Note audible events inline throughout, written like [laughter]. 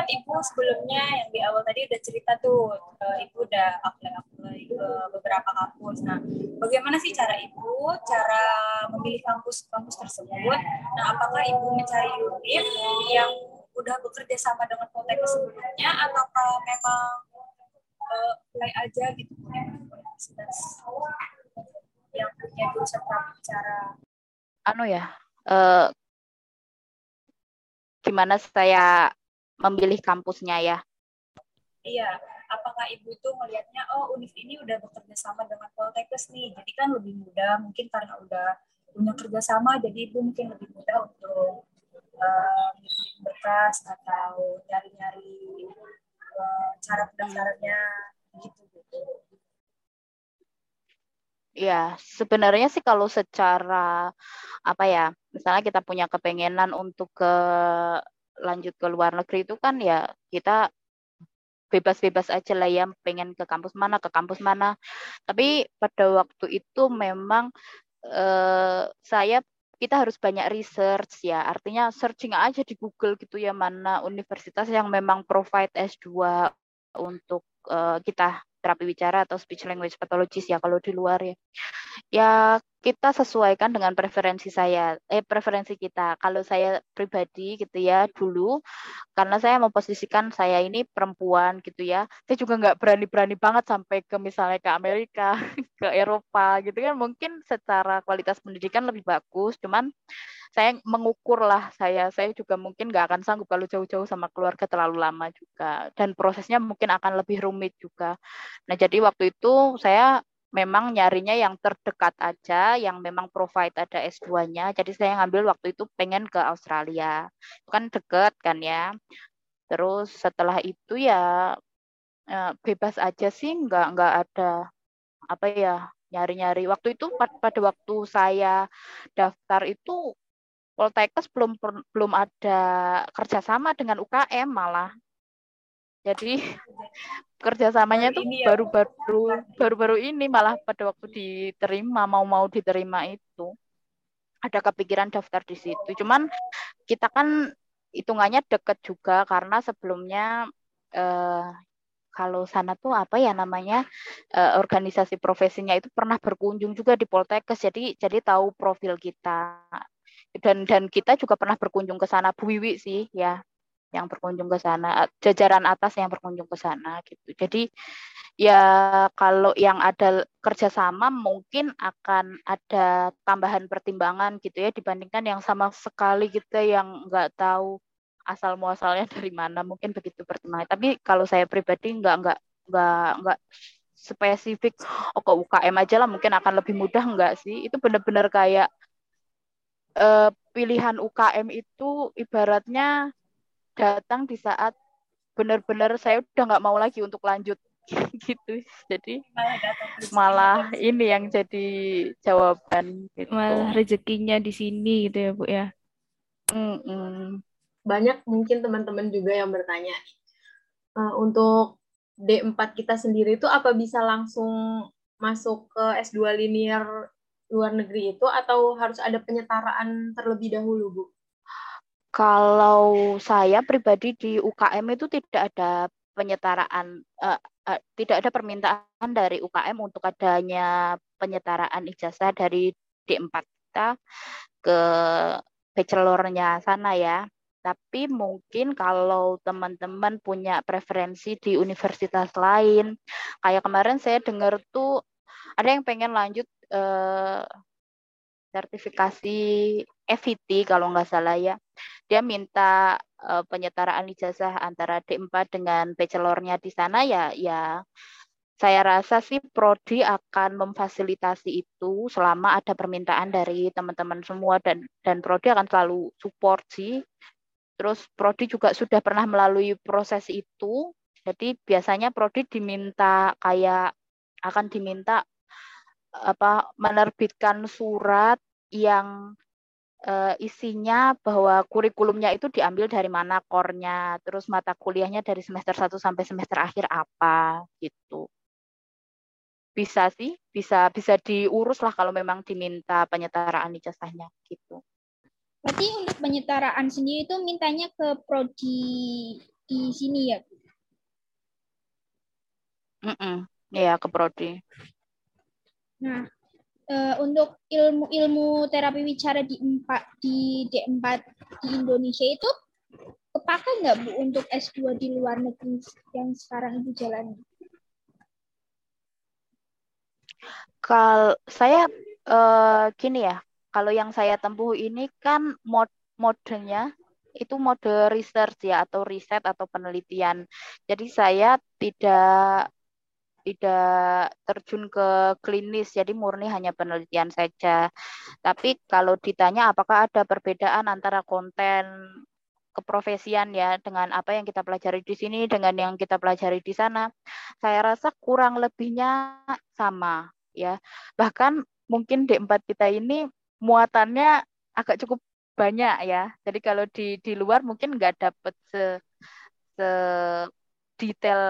kan ibu sebelumnya yang di awal tadi udah cerita tuh uh, ibu udah apply apply ke beberapa kampus. Nah, bagaimana sih cara ibu cara memilih kampus-kampus tersebut? Nah, apakah ibu mencari unit yang udah bekerja sama dengan Poltekkes sebelumnya ataukah memang uh, aja gitu universitas yang punya cara anu ya uh, gimana saya memilih kampusnya ya. Iya, apakah ibu itu melihatnya oh univ ini udah bekerja sama dengan Poltekkes nih, jadi kan lebih mudah mungkin karena udah punya kerjasama, jadi ibu mungkin lebih mudah untuk uh, berkas atau nyari-nyari uh, cara pendaftarannya gitu gitu. Ya, sebenarnya sih kalau secara apa ya, misalnya kita punya kepengenan untuk ke lanjut ke luar negeri itu kan ya kita bebas-bebas aja lah ya pengen ke kampus mana ke kampus mana tapi pada waktu itu memang eh, saya kita harus banyak research ya artinya searching aja di Google gitu ya mana universitas yang memang provide S2 untuk uh, kita terapi bicara atau speech language pathologist ya kalau di luar ya. Ya kita sesuaikan dengan preferensi saya, eh preferensi kita. Kalau saya pribadi gitu ya dulu, karena saya memposisikan saya ini perempuan gitu ya, saya juga nggak berani-berani banget sampai ke misalnya ke Amerika, [laughs] ke Eropa gitu kan. Mungkin secara kualitas pendidikan lebih bagus, cuman saya mengukur lah saya saya juga mungkin nggak akan sanggup kalau jauh-jauh sama keluarga terlalu lama juga dan prosesnya mungkin akan lebih rumit juga nah jadi waktu itu saya memang nyarinya yang terdekat aja, yang memang provide ada S2-nya. Jadi saya ngambil waktu itu pengen ke Australia. Itu kan deket kan ya. Terus setelah itu ya, ya bebas aja sih, nggak nggak ada apa ya nyari-nyari. Waktu itu pada waktu saya daftar itu Poltekkes belum belum ada kerjasama dengan UKM malah. Jadi kerjasamanya tuh ya. baru-baru baru-baru ini malah pada waktu diterima mau mau diterima itu. Ada kepikiran daftar di situ. Cuman kita kan hitungannya deket juga karena sebelumnya eh, kalau sana tuh apa ya namanya eh, organisasi profesinya itu pernah berkunjung juga di Poltekkes. Jadi jadi tahu profil kita. Dan dan kita juga pernah berkunjung ke sana. Bu Wiwi sih ya yang berkunjung ke sana jajaran atas yang berkunjung ke sana gitu. Jadi ya kalau yang ada kerjasama mungkin akan ada tambahan pertimbangan gitu ya dibandingkan yang sama sekali kita yang nggak tahu asal muasalnya [laughs] dari mana mungkin begitu pertimbangan. Tapi kalau saya pribadi nggak nggak nggak nggak spesifik oh ke UKM aja lah mungkin akan lebih mudah. Nggak sih. Itu benar-benar kayak uh, pilihan UKM itu ibaratnya datang di saat benar-benar saya udah nggak mau lagi untuk lanjut [laughs] gitu jadi malah ini yang jadi jawaban gitu. malah rezekinya di sini gitu ya bu ya mm -mm. banyak mungkin teman-teman juga yang bertanya uh, untuk D4 kita sendiri itu apa bisa langsung masuk ke S2 linear luar negeri itu atau harus ada penyetaraan terlebih dahulu, Bu? Kalau saya pribadi di UKM itu tidak ada penyetaraan, uh, uh, tidak ada permintaan dari UKM untuk adanya penyetaraan ijazah dari D4 kita ke bachelornya sana ya. Tapi mungkin kalau teman-teman punya preferensi di universitas lain, kayak kemarin saya dengar tuh ada yang pengen lanjut eh, sertifikasi FIT kalau nggak salah ya. Dia minta eh, penyetaraan ijazah antara D4 dengan bachelornya di sana ya ya saya rasa sih prodi akan memfasilitasi itu selama ada permintaan dari teman-teman semua dan dan prodi akan selalu support sih. Terus prodi juga sudah pernah melalui proses itu. Jadi biasanya prodi diminta kayak akan diminta apa menerbitkan surat yang uh, isinya bahwa kurikulumnya itu diambil dari mana kornya, terus mata kuliahnya dari semester 1 sampai semester akhir apa gitu. Bisa sih, bisa bisa diurus lah kalau memang diminta penyetaraan ijazahnya gitu. Berarti untuk penyetaraan sendiri itu mintanya ke prodi di sini ya. Mm -mm. Iya, ke prodi. Nah, uh, untuk ilmu-ilmu terapi wicara di empat di D4 di Indonesia itu kepakai nggak Bu untuk S2 di luar negeri yang sekarang Ibu jalani? Kalau saya uh, gini ya, kalau yang saya tempuh ini kan mod modenya itu mode research ya atau riset atau penelitian. Jadi saya tidak tidak terjun ke klinis, jadi murni hanya penelitian saja. Tapi kalau ditanya apakah ada perbedaan antara konten keprofesian ya dengan apa yang kita pelajari di sini dengan yang kita pelajari di sana, saya rasa kurang lebihnya sama ya. Bahkan mungkin D4 kita ini muatannya agak cukup banyak ya. Jadi kalau di di luar mungkin nggak dapet se, se detail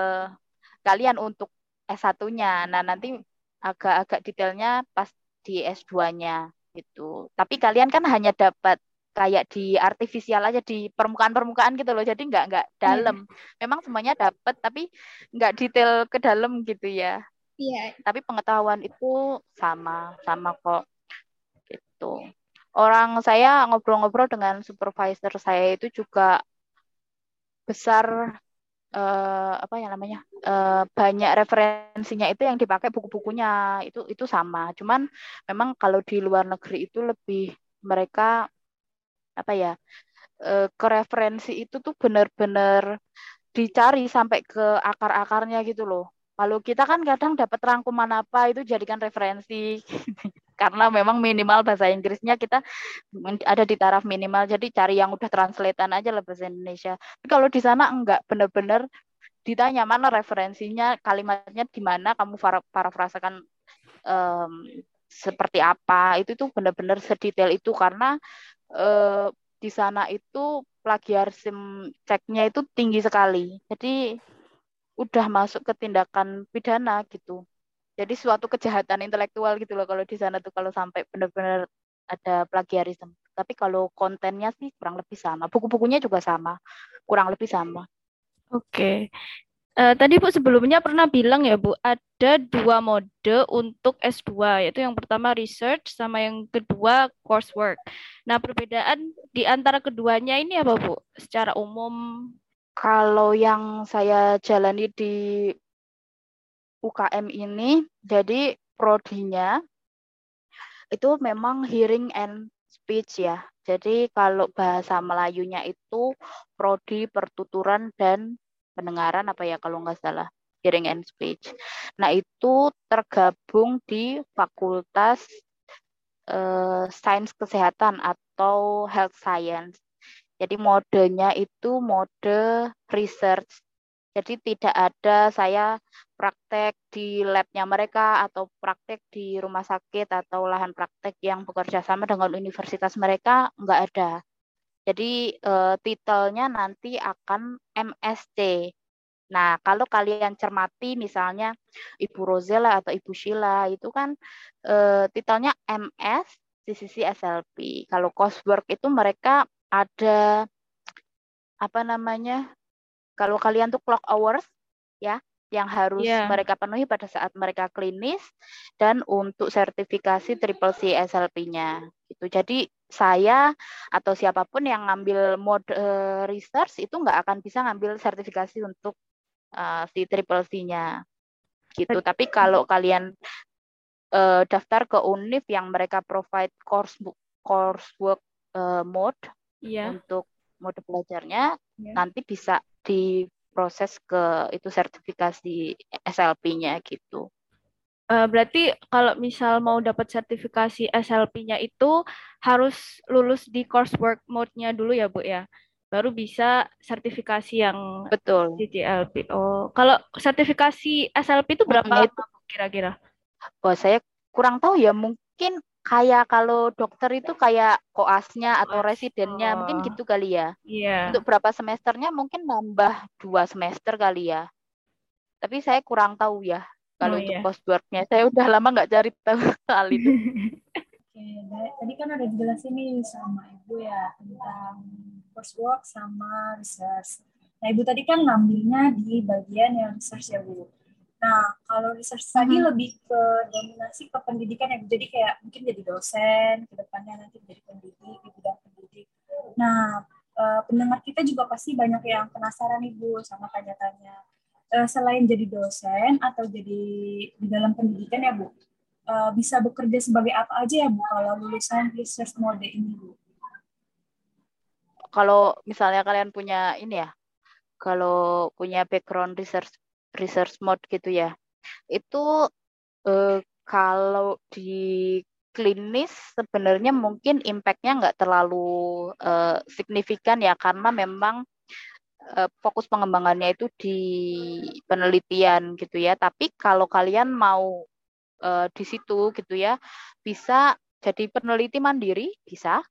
kalian untuk S1-nya. Nah, nanti agak-agak detailnya pas di S2-nya gitu. Tapi kalian kan hanya dapat kayak di artifisial aja di permukaan-permukaan gitu loh. Jadi nggak nggak iya. dalam. Memang semuanya dapat tapi nggak detail ke dalam gitu ya. Iya. Tapi pengetahuan itu sama, sama kok. Gitu. Orang saya ngobrol-ngobrol dengan supervisor saya itu juga besar uh, apa ya namanya uh, banyak referensinya itu yang dipakai buku-bukunya itu itu sama. Cuman memang kalau di luar negeri itu lebih mereka apa ya uh, ke referensi itu tuh benar-benar dicari sampai ke akar-akarnya gitu loh. Kalau kita kan kadang dapat rangkuman apa itu jadikan referensi [laughs] karena memang minimal bahasa Inggrisnya kita ada di taraf minimal jadi cari yang udah translatean aja lah bahasa Indonesia. Tapi kalau di sana enggak benar-benar ditanya mana referensinya kalimatnya di mana kamu parafrasakan um, seperti apa itu tuh benar-benar sedetail itu. Karena uh, di sana itu plagiarisme ceknya itu tinggi sekali. Jadi udah masuk ke tindakan pidana gitu jadi suatu kejahatan intelektual gitu loh kalau di sana tuh kalau sampai benar-benar ada plagiarisme. Tapi kalau kontennya sih kurang lebih sama. Buku-bukunya juga sama, kurang lebih sama. Oke. Uh, tadi Bu sebelumnya pernah bilang ya Bu, ada dua mode untuk S2, yaitu yang pertama research sama yang kedua coursework. Nah, perbedaan di antara keduanya ini apa Bu? Secara umum? Kalau yang saya jalani di UKM ini jadi prodinya itu memang hearing and speech ya. Jadi kalau bahasa Melayunya itu prodi pertuturan dan pendengaran apa ya kalau nggak salah hearing and speech. Nah itu tergabung di Fakultas uh, Sains Kesehatan atau Health Science. Jadi modenya itu mode research jadi tidak ada saya praktek di labnya mereka atau praktek di rumah sakit atau lahan praktek yang bekerja sama dengan universitas mereka, enggak ada. Jadi eh, titelnya nanti akan MSc. Nah, kalau kalian cermati misalnya Ibu Rosella atau Ibu Sheila itu kan eh, titelnya MS di sisi SLP. Kalau coursework itu mereka ada apa namanya kalau kalian tuh clock hours ya yang harus yeah. mereka penuhi pada saat mereka klinis dan untuk sertifikasi triple C SLP-nya. Itu jadi saya atau siapa pun yang ngambil mode uh, research itu nggak akan bisa ngambil sertifikasi untuk uh, si triple C-nya. Gitu. Tapi kalau kalian uh, daftar ke UNIF yang mereka provide course coursework uh, mode yeah. untuk mode belajarnya yeah. nanti bisa diproses ke itu sertifikasi SLP-nya gitu. Uh, berarti kalau misal mau dapat sertifikasi SLP-nya itu harus lulus di coursework mode-nya dulu ya, Bu ya. Baru bisa sertifikasi yang betul CCLP. Oh, kalau sertifikasi SLP itu berapa lama kira-kira? Oh, saya kurang tahu ya, mungkin kayak kalau dokter itu kayak koasnya atau residennya oh. mungkin gitu kali ya. Iya. Yeah. Untuk berapa semesternya mungkin nambah dua semester kali ya. Tapi saya kurang tahu ya kalau oh, untuk yeah. courseworknya. Saya udah lama nggak cari tahu [laughs] soal itu. [laughs] Oke, tadi kan ada dijelasin nih sama ibu ya tentang coursework sama research. Nah, Ibu tadi kan ngambilnya di bagian yang research ya, Bu. Nah, kalau research hmm. tadi lebih ke dominasi ke pendidikan ya, jadi kayak mungkin jadi dosen, ke depannya nanti jadi pendidik di bidang pendidik. Nah, uh, pendengar kita juga pasti banyak yang penasaran Ibu sama tanya-tanya. Uh, selain jadi dosen atau jadi di dalam pendidikan ya, Bu, uh, bisa bekerja sebagai apa aja ya, Bu, kalau lulusan research mode ini, Bu? Kalau misalnya kalian punya ini ya, kalau punya background research research mode gitu ya. Itu eh, kalau di klinis sebenarnya mungkin impact-nya nggak terlalu eh, signifikan ya karena memang eh, fokus pengembangannya itu di penelitian gitu ya. Tapi kalau kalian mau eh, di situ gitu ya, bisa jadi peneliti mandiri bisa.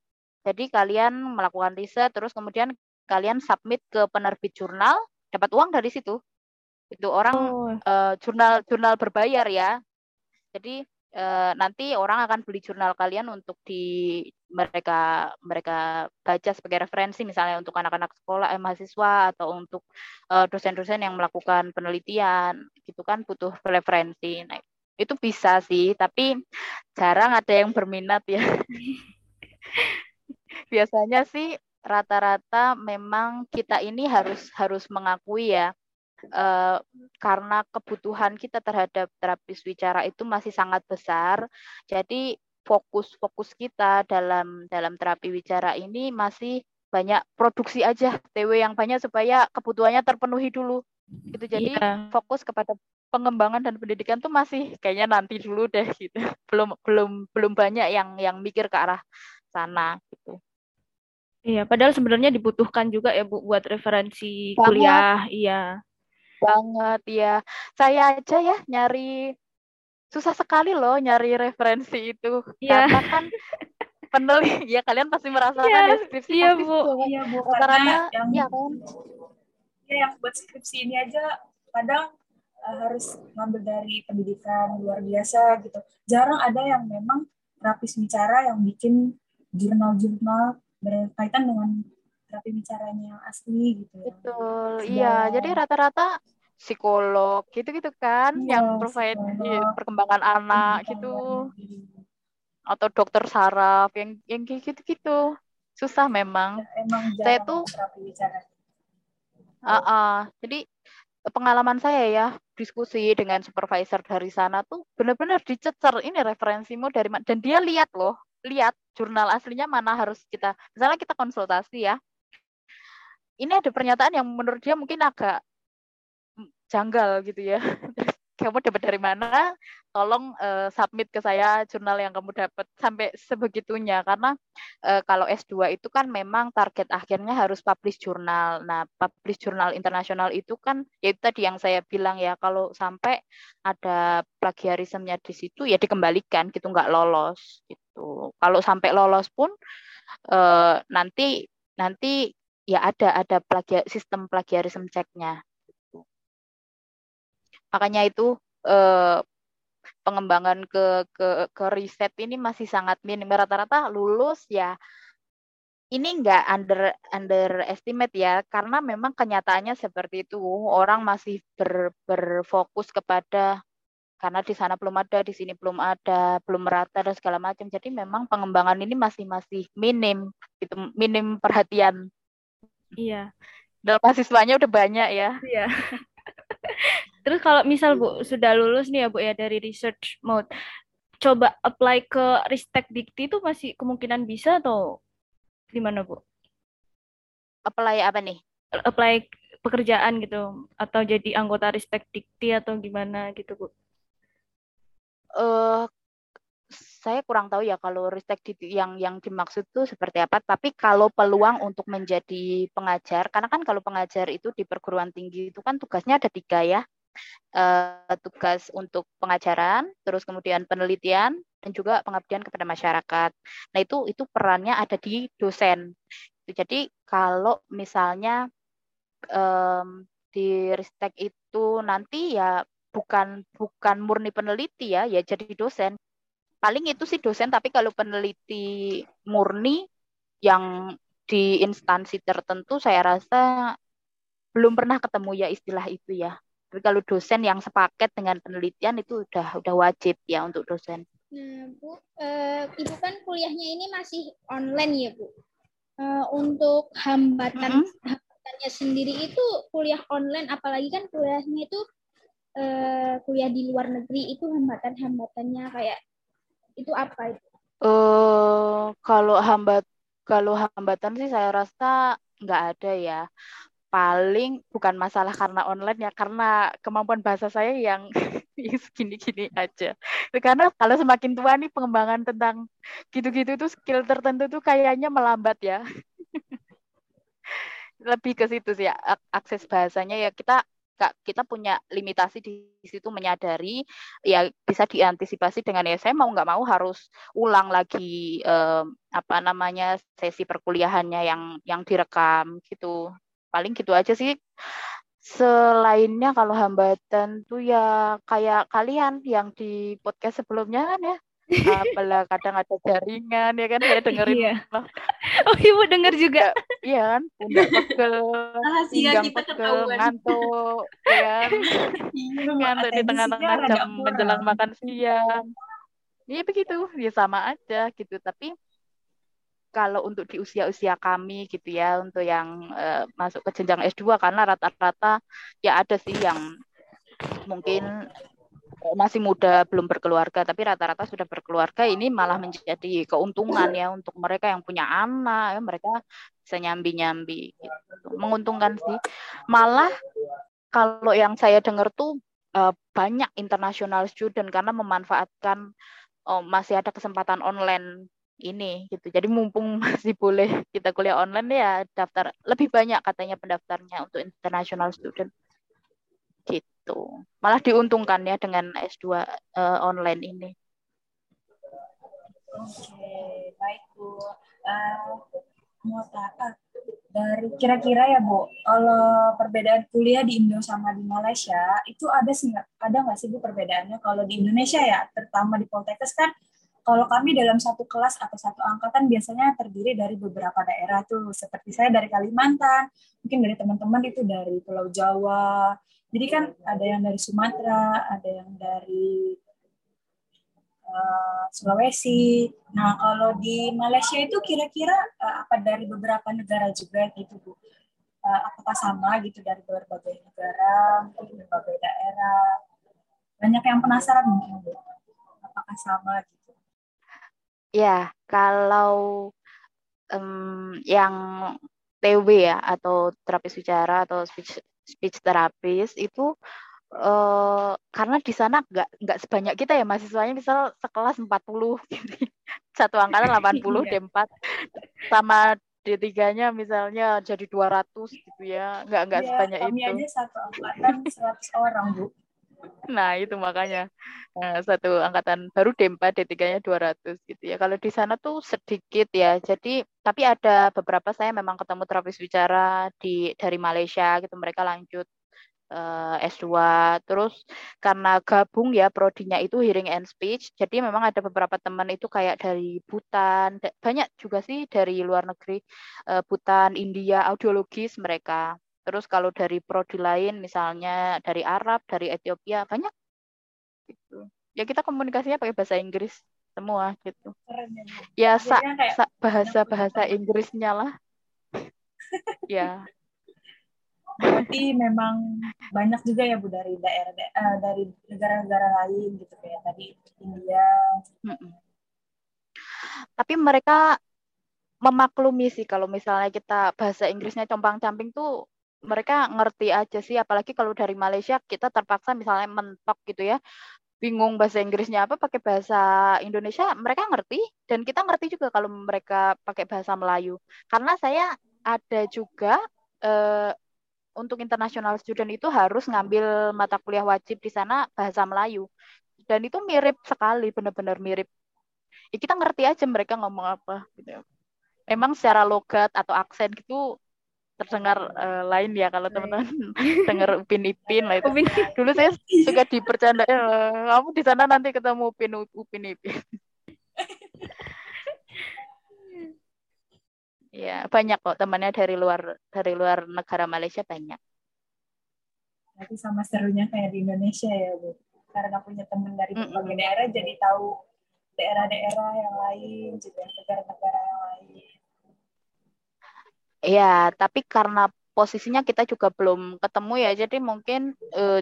Jadi kalian melakukan riset terus kemudian kalian submit ke penerbit jurnal, dapat uang dari situ itu orang oh. uh, jurnal jurnal berbayar ya. Jadi uh, nanti orang akan beli jurnal kalian untuk di mereka mereka baca sebagai referensi. Misalnya untuk anak-anak sekolah eh, mahasiswa atau untuk dosen dosen-dosen yang melakukan penelitian. Gitu kan butuh referensi. Nah itu bisa sih tapi jarang ada yang berminat ya. [laughs] Biasanya sih rata-rata memang kita ini harus harus mengakui ya uh, karena kebutuhan kita terhadap terapis wicara itu masih sangat besar. Jadi fokus-fokus kita dalam dalam terapi wicara ini masih banyak produksi aja TW yang banyak supaya kebutuhannya terpenuhi dulu. Gitu. Jadi yeah. fokus kepada pengembangan dan pendidikan tuh masih kayaknya nanti dulu deh gitu. Belum belum belum banyak yang yang mikir ke arah sana gitu. Iya, padahal sebenarnya dibutuhkan juga ya Bu buat referensi kuliah. Iya banget ya. Saya aja ya nyari susah sekali loh nyari referensi itu yeah. karena kan peneliti [laughs] ya kalian pasti merasakan yeah, deskripsi iya, pasti bu. Iya bu, karena yang, ya kan. Ya yang buat skripsi ini aja kadang uh, harus ngambil dari pendidikan luar biasa gitu. Jarang ada yang memang terapis bicara yang bikin jurnal-jurnal berkaitan dengan terapi bicaranya yang asli gitu ya. Betul, iya. Jadi rata-rata psikolog gitu-gitu kan iya, yang provide psikolog, perkembangan anak gitu. Atau dokter saraf yang yang gitu-gitu. Susah memang. Ya, emang saya tuh terapi bicara. Uh, uh, jadi pengalaman saya ya diskusi dengan supervisor dari sana tuh benar-benar dicecer ini referensimu dari mana dan dia lihat loh lihat jurnal aslinya mana harus kita misalnya kita konsultasi ya ini ada pernyataan yang menurut dia mungkin agak janggal gitu ya. [laughs] kamu dapat dari mana? Tolong uh, submit ke saya jurnal yang kamu dapat sampai sebegitunya karena uh, kalau S2 itu kan memang target akhirnya harus publish jurnal. Nah, publish jurnal internasional itu kan ya itu tadi yang saya bilang ya kalau sampai ada plagiarismenya di situ ya dikembalikan gitu nggak lolos gitu. Kalau sampai lolos pun uh, nanti nanti ya ada ada plagiar, sistem plagiarisme ceknya. Makanya itu eh, pengembangan ke ke ke riset ini masih sangat minim. Rata-rata lulus ya ini enggak under underestimate ya karena memang kenyataannya seperti itu orang masih ber, berfokus kepada karena di sana belum ada di sini belum ada belum merata dan segala macam jadi memang pengembangan ini masih masih minim gitu minim perhatian Iya. Dan mahasiswanya udah banyak ya. Iya. [laughs] Terus kalau misal Bu sudah lulus nih ya Bu ya dari research mode, coba apply ke Ristek Dikti itu masih kemungkinan bisa atau gimana Bu? Apply apa nih? Apply pekerjaan gitu atau jadi anggota Ristek Dikti atau gimana gitu Bu? Uh, saya kurang tahu ya kalau ristek yang yang dimaksud itu seperti apa. Tapi kalau peluang untuk menjadi pengajar, karena kan kalau pengajar itu di perguruan tinggi itu kan tugasnya ada tiga ya. Uh, tugas untuk pengajaran, terus kemudian penelitian dan juga pengabdian kepada masyarakat. Nah itu itu perannya ada di dosen. Jadi kalau misalnya um, di ristek itu nanti ya bukan bukan murni peneliti ya, ya jadi dosen paling itu sih dosen tapi kalau peneliti murni yang di instansi tertentu saya rasa belum pernah ketemu ya istilah itu ya. Tapi kalau dosen yang sepaket dengan penelitian itu udah udah wajib ya untuk dosen. Nah, Bu, uh, Ibu kan kuliahnya ini masih online ya, Bu. Uh, untuk hambatan mm -hmm. hambatannya sendiri itu kuliah online, apalagi kan kuliahnya itu uh, kuliah di luar negeri itu hambatan-hambatannya kayak itu apa itu? Uh, kalau hambat kalau hambatan sih saya rasa nggak ada ya paling bukan masalah karena online ya karena kemampuan bahasa saya yang [laughs] segini-gini aja. Karena kalau semakin tua nih pengembangan tentang gitu-gitu tuh skill tertentu tuh kayaknya melambat ya. [laughs] Lebih ke situ sih ya akses bahasanya ya kita kita punya limitasi di situ menyadari ya bisa diantisipasi dengan ya saya mau nggak mau harus ulang lagi eh, apa namanya sesi perkuliahannya yang yang direkam gitu. Paling gitu aja sih. Selainnya kalau hambatan tuh ya kayak kalian yang di podcast sebelumnya kan ya apalah kadang ada jaringan ya kan saya dengerin iya. oh ibu denger juga. iya kan pundak pegel pinggang pegel ngantuk ya kan. Iya, ngantuk di tengah-tengah jam menjelang makan siang. Iya begitu. Ya sama aja gitu. Tapi kalau untuk di usia-usia kami gitu ya untuk yang uh, masuk ke jenjang S2 karena rata-rata ya ada sih yang mungkin masih muda belum berkeluarga tapi rata-rata sudah berkeluarga ini malah menjadi keuntungan ya untuk mereka yang punya anak ya mereka bisa nyambi-nyambi gitu. menguntungkan sih malah kalau yang saya dengar tuh uh, banyak international student karena memanfaatkan oh, masih ada kesempatan online ini gitu. Jadi mumpung [laughs] masih boleh kita kuliah online ya daftar lebih banyak katanya pendaftarnya untuk international student. Gitu. Malah diuntungkan ya dengan S2 uh, eh, online ini. Oke, baik Bu. Uh, mau tanya dari kira-kira ya Bu, kalau perbedaan kuliah di Indo sama di Malaysia itu ada ada nggak sih Bu perbedaannya? Kalau di Indonesia ya, terutama di Poltekkes kan kalau kami dalam satu kelas atau satu angkatan biasanya terdiri dari beberapa daerah tuh, seperti saya dari Kalimantan, mungkin dari teman-teman itu dari Pulau Jawa. Jadi kan ada yang dari Sumatera, ada yang dari uh, Sulawesi. Nah, kalau di Malaysia itu kira-kira uh, apa dari beberapa negara juga gitu, Bu? Uh, apakah sama gitu dari berbagai negara, berbagai daerah? Banyak yang penasaran mungkin, Bu. Apakah sama gitu? Ya, kalau um, yang TW ya atau terapis bicara atau speech speech terapis itu uh, karena di sana nggak nggak sebanyak kita ya mahasiswanya misal sekelas 40 gitu. [laughs] Satu angkatan 80 iya. D4 sama D3-nya misalnya jadi 200 gitu ya. Nggak nggak ya, sebanyak kami itu. Kami aja satu angkatan 100 orang, Bu. Nah, itu makanya nah, satu angkatan baru D4, D3-nya 200 gitu ya. Kalau di sana tuh sedikit ya. Jadi tapi ada beberapa saya memang ketemu terapis bicara di dari Malaysia gitu. Mereka lanjut eh, S2. Terus karena gabung ya prodinya itu hearing and speech. Jadi memang ada beberapa teman itu kayak dari Bhutan, banyak juga sih dari luar negeri, uh, Bhutan, India, audiologis mereka Terus kalau dari prodi lain misalnya dari Arab, dari Ethiopia banyak gitu. Ya kita komunikasinya pakai bahasa Inggris semua gitu. Ya, ya sa, bahasa-bahasa Inggrisnya lah. [laughs] ya. Berarti memang banyak juga ya Bu dari daerah uh, dari negara-negara lain gitu kayak tadi India. Tapi mereka memaklumi sih kalau misalnya kita bahasa Inggrisnya compang-camping tuh mereka ngerti aja sih apalagi kalau dari Malaysia kita terpaksa misalnya mentok gitu ya bingung bahasa Inggrisnya apa pakai bahasa Indonesia mereka ngerti dan kita ngerti juga kalau mereka pakai bahasa Melayu. Karena saya ada juga eh, untuk international student itu harus ngambil mata kuliah wajib di sana bahasa Melayu. Dan itu mirip sekali benar-benar mirip. Ya, kita ngerti aja mereka ngomong apa gitu emang secara logat atau aksen gitu terdengar uh, lain ya kalau teman-teman [laughs] dengar Upin Ipin lah itu. Upin. Dulu saya suka dipercanda uh, kamu di sana nanti ketemu Upin Upin Ipin. [laughs] ya banyak kok temannya dari luar dari luar negara Malaysia banyak. Nanti sama serunya kayak di Indonesia ya, Bu. Karena punya teman dari berbagai daerah, jadi tahu daerah-daerah yang lain, juga negara-negara yang lain. Iya, tapi karena posisinya kita juga belum ketemu ya, jadi mungkin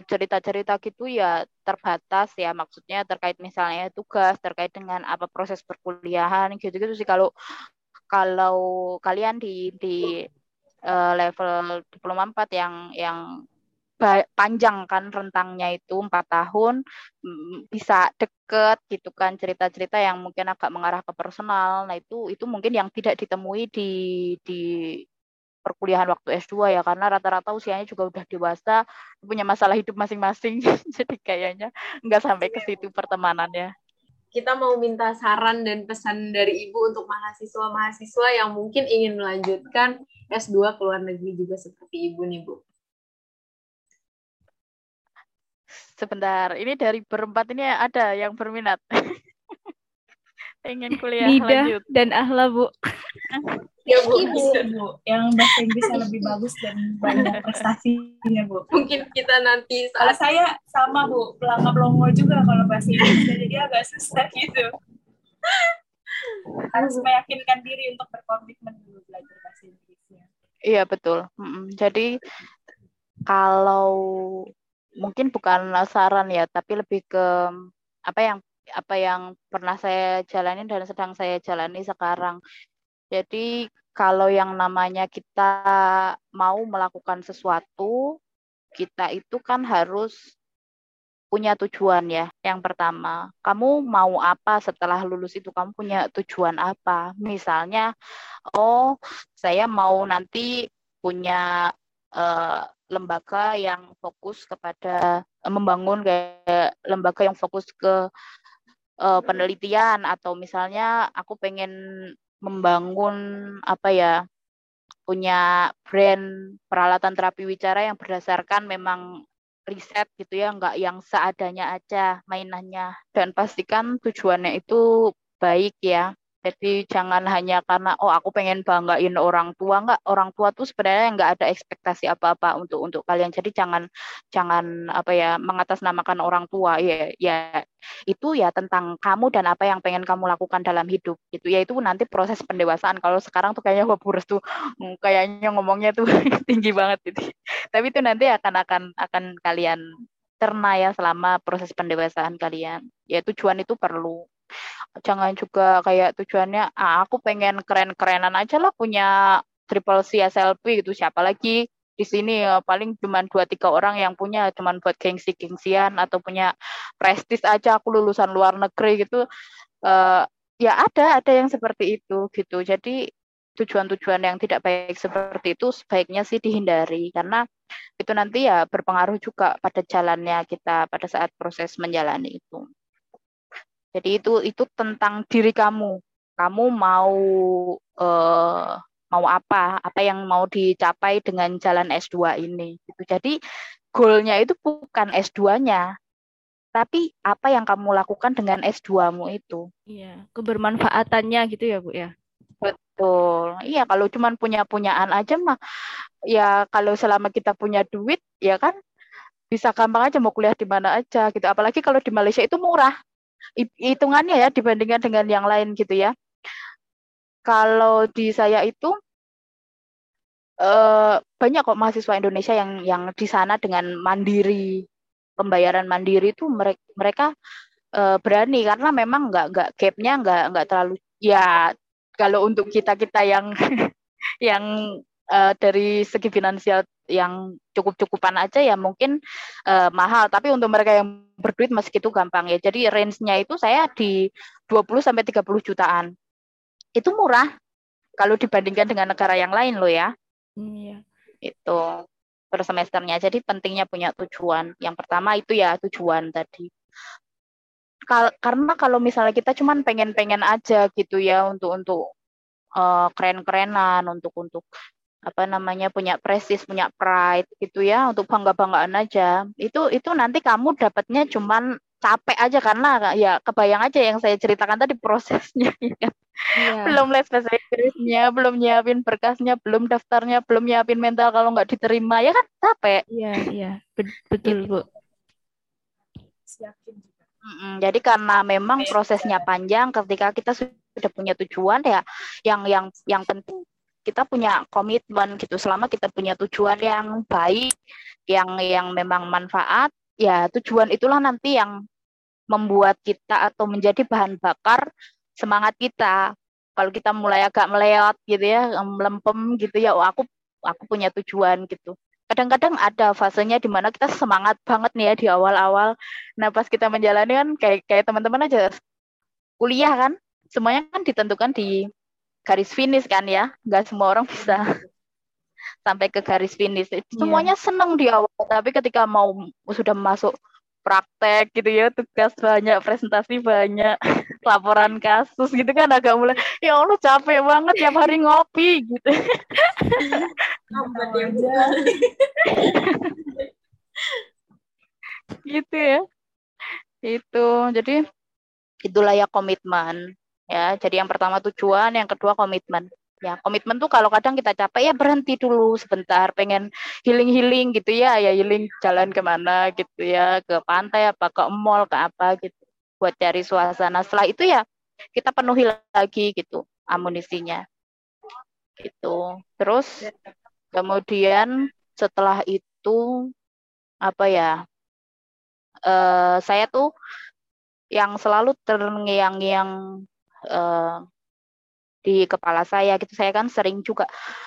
cerita cerita-cerita gitu ya terbatas ya, maksudnya terkait misalnya tugas, terkait dengan apa proses perkuliahan gitu-gitu sih. Kalau kalau kalian di di uh, level diploma 4 yang yang panjang kan rentangnya itu empat tahun bisa deket gitu kan cerita-cerita yang mungkin agak mengarah ke personal. Nah itu itu mungkin yang tidak ditemui di di perkuliahan waktu S2 ya karena rata-rata usianya juga udah dewasa punya masalah hidup masing-masing. [laughs] Jadi kayaknya nggak sampai ke situ pertemanannya. Kita mau minta saran dan pesan dari Ibu untuk mahasiswa-mahasiswa yang mungkin ingin melanjutkan S2 ke luar negeri juga seperti Ibu nih, Bu. Sebentar, ini dari berempat ini ada yang berminat. [laughs] Pengen kuliah Nida lanjut. dan Ahla, Bu. Ya Bu, bisa Bu. Yang bahasa Inggrisnya lebih bagus dan banyak prestasinya Bu. Mungkin kita nanti Kalau saya sama Bu, pelangap longo juga kalau bahasa Inggrisnya, jadi agak susah gitu. Harus meyakinkan diri untuk berkomitmen dulu belajar bahasa Inggrisnya. Iya betul. Jadi kalau mungkin bukan saran ya, tapi lebih ke apa yang apa yang pernah saya jalani dan sedang saya jalani sekarang. Jadi kalau yang namanya kita mau melakukan sesuatu, kita itu kan harus punya tujuan ya. Yang pertama, kamu mau apa setelah lulus itu? Kamu punya tujuan apa? Misalnya, oh saya mau nanti punya uh, lembaga yang fokus kepada uh, membangun kayak lembaga yang fokus ke uh, penelitian atau misalnya aku pengen membangun apa ya punya brand peralatan terapi wicara yang berdasarkan memang riset gitu ya, nggak yang seadanya aja mainannya. Dan pastikan tujuannya itu baik ya. Jadi jangan hanya karena oh aku pengen banggain orang tua nggak orang tua tuh sebenarnya nggak ada ekspektasi apa-apa untuk untuk kalian. Jadi jangan jangan apa ya mengatasnamakan orang tua ya ya itu ya tentang kamu dan apa yang pengen kamu lakukan dalam hidup gitu. Ya itu nanti proses pendewasaan. Kalau sekarang tuh kayaknya Burus tuh hmm, kayaknya ngomongnya tuh [laughs] tinggi banget gitu. Tapi itu nanti akan akan akan kalian cerna ya selama proses pendewasaan kalian. Ya tujuan itu perlu jangan juga kayak tujuannya ah, aku pengen keren-kerenan aja lah punya triple C SLP gitu. Siapa lagi di sini? Ya, paling cuma dua tiga orang yang punya cuma buat gengsi gengsian atau punya prestis aja. Aku lulusan luar negeri gitu. Uh, ya ada ada yang seperti itu gitu. Jadi tujuan-tujuan yang tidak baik seperti itu sebaiknya sih dihindari karena itu nanti ya berpengaruh juga pada jalannya kita pada saat proses menjalani itu. Jadi itu itu tentang diri kamu. Kamu mau uh, mau apa? Apa yang mau dicapai dengan jalan S2 ini? Gitu. Jadi goalnya itu bukan S2-nya, tapi apa yang kamu lakukan dengan S2-mu itu. Iya, kebermanfaatannya gitu ya, Bu ya. Betul. Iya, kalau cuma punya-punyaan aja mah ya kalau selama kita punya duit ya kan bisa gampang aja mau kuliah di mana aja gitu. Apalagi kalau di Malaysia itu murah hitungannya ya dibandingkan dengan yang lain gitu ya. Kalau di saya itu eh, banyak kok mahasiswa Indonesia yang yang di sana dengan mandiri pembayaran mandiri itu mereka mereka eh, berani karena memang nggak nggak gapnya nggak nggak terlalu ya kalau untuk kita kita yang [laughs] yang uh, dari segi finansial yang cukup-cukupan aja ya mungkin uh, mahal. Tapi untuk mereka yang berduit masih gitu gampang ya. Jadi range-nya itu saya di 20 sampai 30 jutaan. Itu murah kalau dibandingkan dengan negara yang lain loh ya. Iya. Itu per semesternya. Jadi pentingnya punya tujuan. Yang pertama itu ya tujuan tadi. Kal karena kalau misalnya kita cuman pengen-pengen aja gitu ya untuk untuk uh, keren-kerenan untuk untuk apa namanya punya prestis, punya pride gitu ya untuk bangga-banggaan aja. Itu itu nanti kamu dapatnya cuman capek aja karena ya kebayang aja yang saya ceritakan tadi prosesnya [laughs] ya. Iya. belum les bahasa Inggrisnya, belum nyiapin berkasnya, belum daftarnya, belum nyiapin mental kalau nggak diterima ya kan capek. Iya iya betul gitu. bu. jadi karena memang prosesnya panjang, ketika kita sudah punya tujuan ya, yang yang yang penting kita punya komitmen gitu. Selama kita punya tujuan yang baik, yang yang memang manfaat, ya tujuan itulah nanti yang membuat kita atau menjadi bahan bakar semangat kita. Kalau kita mulai agak melewat gitu ya melempem gitu ya oh aku aku punya tujuan gitu. Kadang-kadang ada fasenya di mana kita semangat banget nih ya di awal-awal. Nah pas kita menjalani kan kayak kayak teman-teman aja kuliah kan semuanya kan ditentukan di garis finish kan ya nggak semua orang bisa sampai ke garis finish. Iya. Semuanya yeah. senang di awal, tapi ketika mau sudah masuk praktek gitu ya, tugas banyak, presentasi banyak, [laughs] laporan kasus gitu kan agak mulai ya Allah capek banget tiap hari ngopi gitu. [laughs] gitu ya. Itu. Jadi itulah ya komitmen ya. Jadi yang pertama tujuan, yang kedua komitmen. Ya komitmen tuh kalau kadang kita capek ya berhenti dulu sebentar pengen healing healing gitu ya ya healing jalan ke mana gitu ya ke pantai apa ke mall ke apa gitu buat cari suasana. Setelah itu ya kita penuhi lagi gitu amunisinya. Gitu. Terus kemudian setelah itu apa ya uh, saya tuh yang selalu terngiang-ngiang uh, di kepala saya gitu. Saya kan sering juga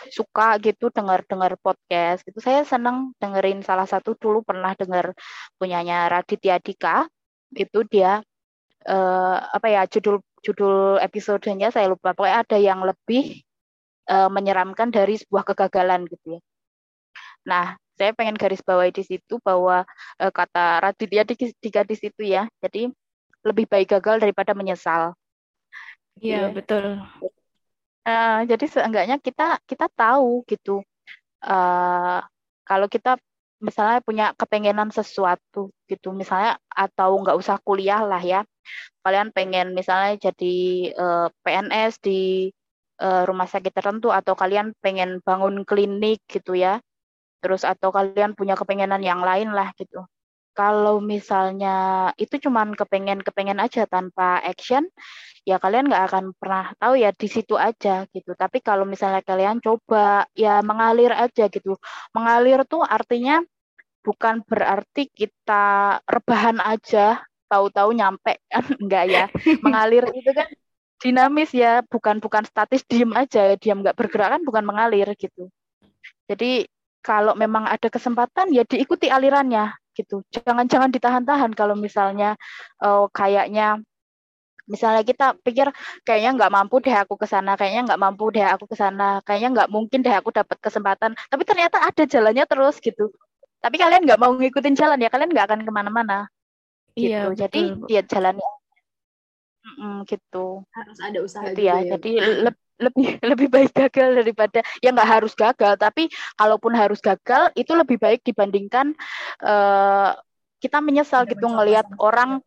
suka gitu dengar-dengar podcast gitu. Saya senang dengerin salah satu dulu pernah dengar punyanya Raditya Dika. Itu dia uh, apa ya judul judul episodenya saya lupa. Pokoknya ada yang lebih uh, menyeramkan dari sebuah kegagalan gitu ya. Nah saya pengen garis bawahi di situ bahwa uh, kata Raditya Dika di situ ya. Jadi lebih baik gagal daripada menyesal Iya, ya. betul. Uh, jadi seenggaknya kita kita tahu gitu uh, kalau kita misalnya punya kepengenan sesuatu gitu misalnya atau nggak usah kuliah lah ya kalian pengen misalnya jadi uh, eh, PNS di uh, rumah sakit tertentu atau kalian pengen bangun klinik gitu ya terus atau kalian punya kepengenan yang lain lah gitu kalau misalnya itu cuman kepengen-kepengen aja tanpa action, ya kalian nggak akan pernah tahu ya di situ aja gitu. Tapi kalau misalnya kalian coba ya mengalir aja gitu. Mengalir tuh artinya bukan berarti kita rebahan aja, tahu-tahu nyampe [laughs] kan enggak ya. Mengalir itu kan dinamis ya, bukan bukan statis diem aja, diam nggak bergerak kan bukan mengalir gitu. Jadi kalau memang ada kesempatan ya diikuti alirannya gitu. Jangan-jangan ditahan-tahan kalau misalnya uh, kayaknya misalnya kita pikir kayaknya nggak mampu deh aku ke sana, kayaknya nggak mampu deh aku ke sana, kayaknya nggak mungkin deh aku dapat kesempatan. Tapi ternyata ada jalannya terus gitu. Tapi kalian nggak mau ngikutin jalan ya, kalian nggak akan ke mana-mana. Iya, gitu. Iya, Jadi dia jalannya mm -mm, gitu. Harus ada usaha gitu ya. ya. Jadi le lebih [laughs] lebih baik gagal daripada ya nggak harus gagal tapi kalaupun harus gagal itu lebih baik dibandingkan uh, kita menyesal gitu ngelihat orang.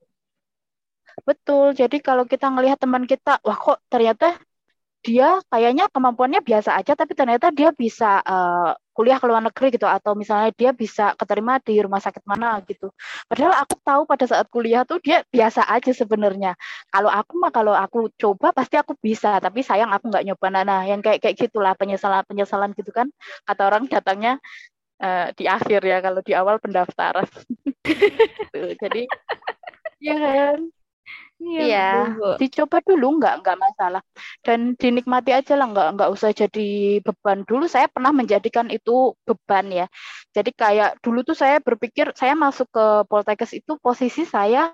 Betul jadi kalau kita ngelihat teman kita wah kok ternyata dia kayaknya kemampuannya biasa aja tapi ternyata dia bisa uh, kuliah ke luar negeri gitu atau misalnya dia bisa keterima di rumah sakit mana gitu. Padahal aku tahu pada saat kuliah tuh dia biasa aja sebenarnya. Kalau aku mah kalau aku coba pasti aku bisa, tapi sayang aku nggak nyoba. Nah, nah yang kayak kayak gitulah penyesalan penyesalan gitu kan. Kata orang datangnya uh, di akhir ya kalau di awal pendaftaran. [laughs] Jadi ya kan Iya, iya. Dicoba dulu nggak nggak masalah. Dan dinikmati aja lah nggak nggak usah jadi beban. Dulu saya pernah menjadikan itu beban ya. Jadi kayak dulu tuh saya berpikir saya masuk ke Poltekkes itu posisi saya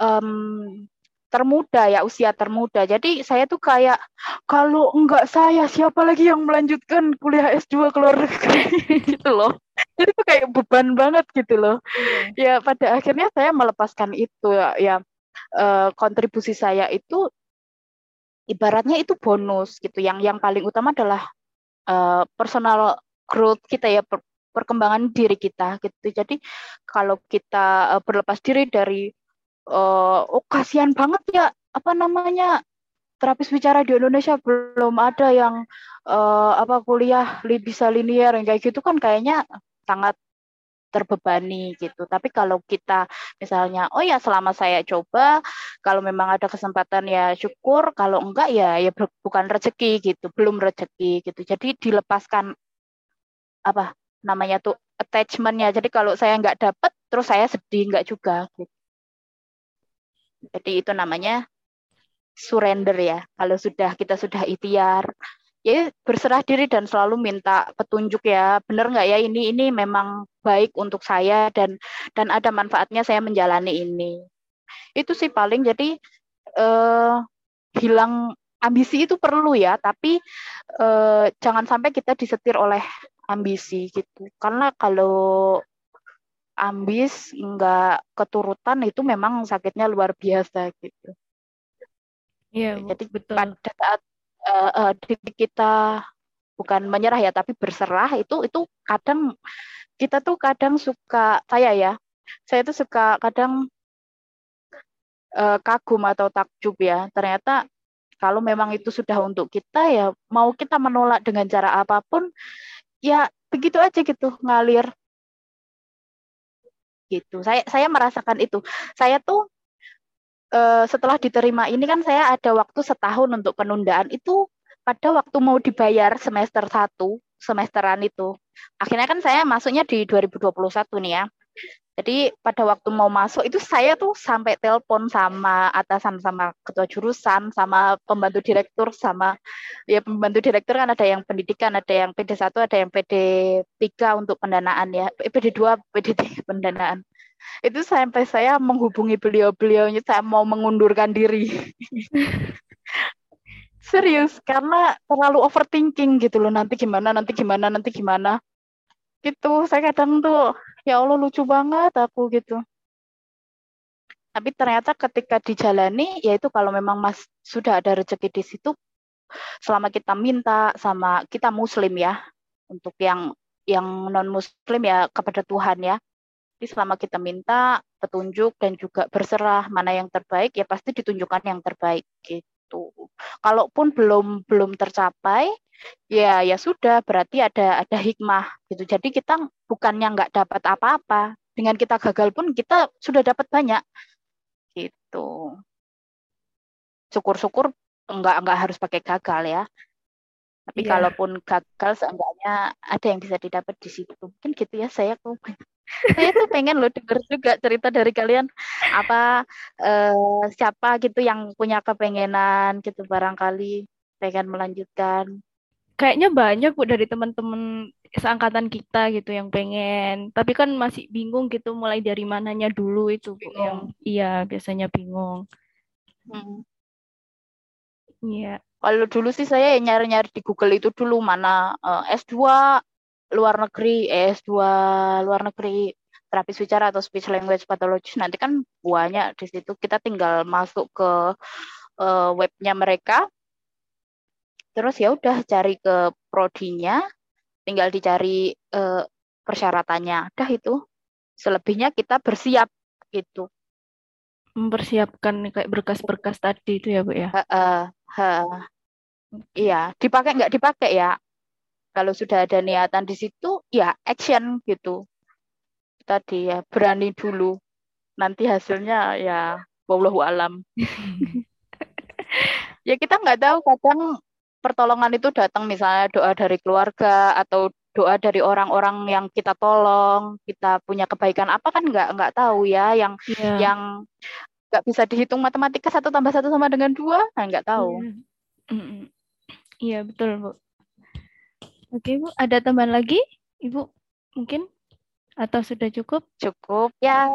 um, termuda ya usia termuda. Jadi saya tuh kayak kalau enggak saya siapa lagi yang melanjutkan kuliah S2 ke luar negeri? [laughs] Gitu loh. Jadi tuh kayak beban banget gitu loh. Iya. ya pada akhirnya saya melepaskan itu ya, ya uh, kontribusi saya itu ibaratnya itu bonus gitu. Yang yang paling utama adalah uh, personal growth kita ya per, perkembangan diri kita gitu. Jadi kalau kita uh, berlepas diri dari uh, oh kasihan banget ya apa namanya terapis bicara di Indonesia belum ada yang uh, apa kuliah bisa linear yang kayak gitu kan kayaknya sangat terbebani gitu. Tapi kalau kita misalnya, oh ya selama saya coba, kalau memang ada kesempatan ya syukur, kalau enggak ya ya bukan rezeki gitu, belum rezeki gitu. Jadi dilepaskan apa namanya tuh attachmentnya. Jadi kalau saya enggak dapat, terus saya sedih enggak juga. Gitu. Jadi itu namanya surrender ya. Kalau sudah kita sudah ikhtiar, ya berserah diri dan selalu minta petunjuk ya. Benar nggak ya? Ini ini memang baik untuk saya dan dan ada manfaatnya saya menjalani ini. Itu sih paling. Jadi eh, hilang ambisi itu perlu ya. Tapi eh, jangan sampai kita disetir oleh ambisi gitu. Karena kalau ambis nggak keturutan itu memang sakitnya luar biasa gitu. Iya, jadi betul. pada saat uh, uh, kita bukan menyerah ya tapi berserah itu itu kadang kita tuh kadang suka saya ya saya tuh suka kadang uh, kagum atau takjub ya. Ternyata kalau memang itu sudah untuk kita ya mau kita menolak dengan cara apa pun ya begitu aja gitu ngalir. Gitu. Saya saya merasakan itu. Saya tuh uh, setelah diterima ini kan saya ada waktu setahun untuk penundaan itu pada waktu mau dibayar semester 1, semesteran itu. Akhirnya kan saya masuknya di 2021 nih ya. Jadi pada waktu mau masuk itu saya tuh sampai telepon sama atasan sama ketua jurusan sama pembantu direktur sama ya pembantu direktur kan ada yang pendidikan, ada yang PD1, ada yang PD3 untuk pendanaan ya. PD2, PD3 pendanaan. Itu sampai saya menghubungi beliau-beliaunya saya mau mengundurkan diri. [laughs] serius karena terlalu overthinking gitu loh. Nanti gimana nanti gimana nanti gimana. Gitu saya kadang tuh ya Allah lucu banget aku gitu. Tapi ternyata ketika dijalani yaitu kalau memang mas sudah ada rezeki di situ selama kita minta sama kita muslim ya untuk yang yang non muslim ya kepada Tuhan ya jadi selama kita minta petunjuk dan juga berserah mana yang terbaik ya pasti ditunjukkan yang terbaik gitu. Kalaupun belum belum tercapai, ya ya sudah berarti ada ada hikmah gitu. Jadi kita bukannya nggak dapat apa-apa, dengan kita gagal pun kita sudah dapat banyak gitu. Syukur-syukur nggak nggak harus pakai gagal ya. Tapi yeah. kalaupun gagal seenggaknya ada yang bisa didapat di situ. Mungkin gitu ya saya tuh saya tuh pengen lo denger juga cerita dari kalian apa uh, siapa gitu yang punya kepengenan gitu barangkali pengen melanjutkan kayaknya banyak bu dari teman-teman seangkatan kita gitu yang pengen tapi kan masih bingung gitu mulai dari mananya dulu itu bu yang iya biasanya bingung hmm. iya hmm. kalau dulu sih saya nyari-nyari di Google itu dulu mana uh, S2 luar negeri, S2 luar negeri terapis bicara atau speech language pathologist nanti kan banyak di situ. Kita tinggal masuk ke uh, webnya mereka. Terus ya udah cari ke prodinya. Tinggal dicari uh, persyaratannya. Dah itu. Selebihnya kita bersiap gitu. Mempersiapkan kayak berkas-berkas tadi itu ya bu ya? Uh, uh, uh, iya dipakai nggak dipakai ya kalau sudah ada niatan di situ ya action gitu. Tadi ya berani dulu. Nanti hasilnya ya wallahu alam. [laughs] Ya kita nggak tahu kadang pertolongan itu datang misalnya doa dari keluarga atau doa dari orang-orang yang kita tolong kita punya kebaikan. Apa kan nggak nggak tahu ya yang yeah. yang nggak bisa dihitung matematika satu tambah satu sama dengan dua? Nah, nggak tahu. Iya. Yeah. yeah, betul bu Oke, Bu. Ada tambahan lagi, Ibu? Mungkin? Atau sudah cukup? Cukup. Ya,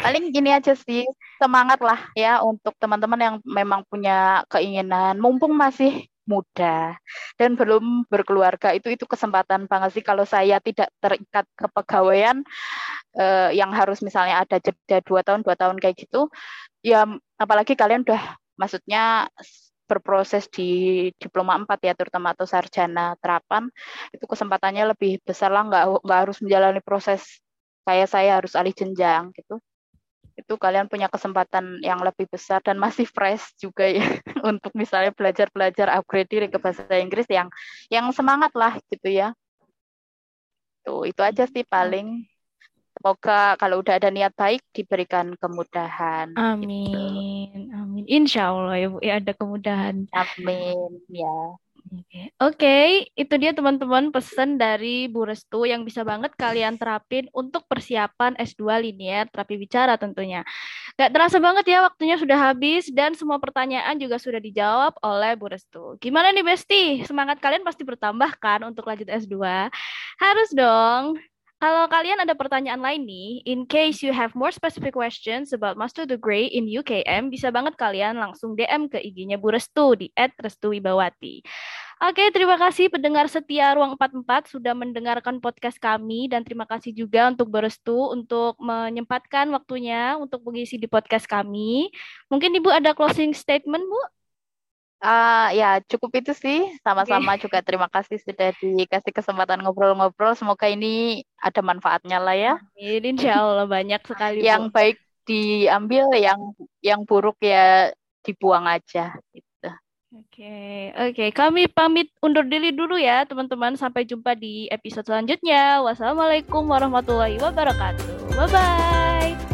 paling gini aja sih. Semangat lah ya untuk teman-teman yang memang punya keinginan. Mumpung masih muda dan belum berkeluarga itu itu kesempatan banget sih kalau saya tidak terikat kepegawaian eh, yang harus misalnya ada jeda dua tahun dua tahun kayak gitu ya apalagi kalian udah maksudnya berproses di diploma 4 ya terutama atau sarjana terapan itu kesempatannya lebih besar lah nggak nggak harus menjalani proses kayak saya harus alih jenjang gitu itu kalian punya kesempatan yang lebih besar dan masih fresh juga ya [laughs] untuk misalnya belajar-belajar upgrade diri ke bahasa Inggris yang yang semangat lah gitu ya. Tuh, itu aja sih paling. Semoga kalau udah ada niat baik diberikan kemudahan. Amin. Gitu. Amin. Insya Allah ya Bu ya ada kemudahan. Amin ya. Oke, okay. itu dia teman-teman pesan dari Bu Restu yang bisa banget kalian terapin untuk persiapan S2 linear terapi bicara tentunya. Gak terasa banget ya waktunya sudah habis dan semua pertanyaan juga sudah dijawab oleh Bu Restu. Gimana nih Besti? Semangat kalian pasti bertambah kan untuk lanjut S2? Harus dong. Kalau kalian ada pertanyaan lain nih, in case you have more specific questions about master degree in UKM, bisa banget kalian langsung DM ke IG-nya Bu Restu di @restuwibawati. Oke, terima kasih pendengar setia Ruang 44 sudah mendengarkan podcast kami dan terima kasih juga untuk Bu Restu untuk menyempatkan waktunya untuk mengisi di podcast kami. Mungkin Ibu ada closing statement, Bu? Uh, ya cukup itu sih sama-sama okay. juga terima kasih sudah dikasih kesempatan ngobrol-ngobrol semoga ini ada manfaatnya lah ya Amin, insya Allah banyak sekali yang Bu. baik diambil yang yang buruk ya dibuang aja gitu Oke, okay. oke. Okay. Kami pamit undur diri dulu ya, teman-teman. Sampai jumpa di episode selanjutnya. Wassalamualaikum warahmatullahi wabarakatuh. Bye bye.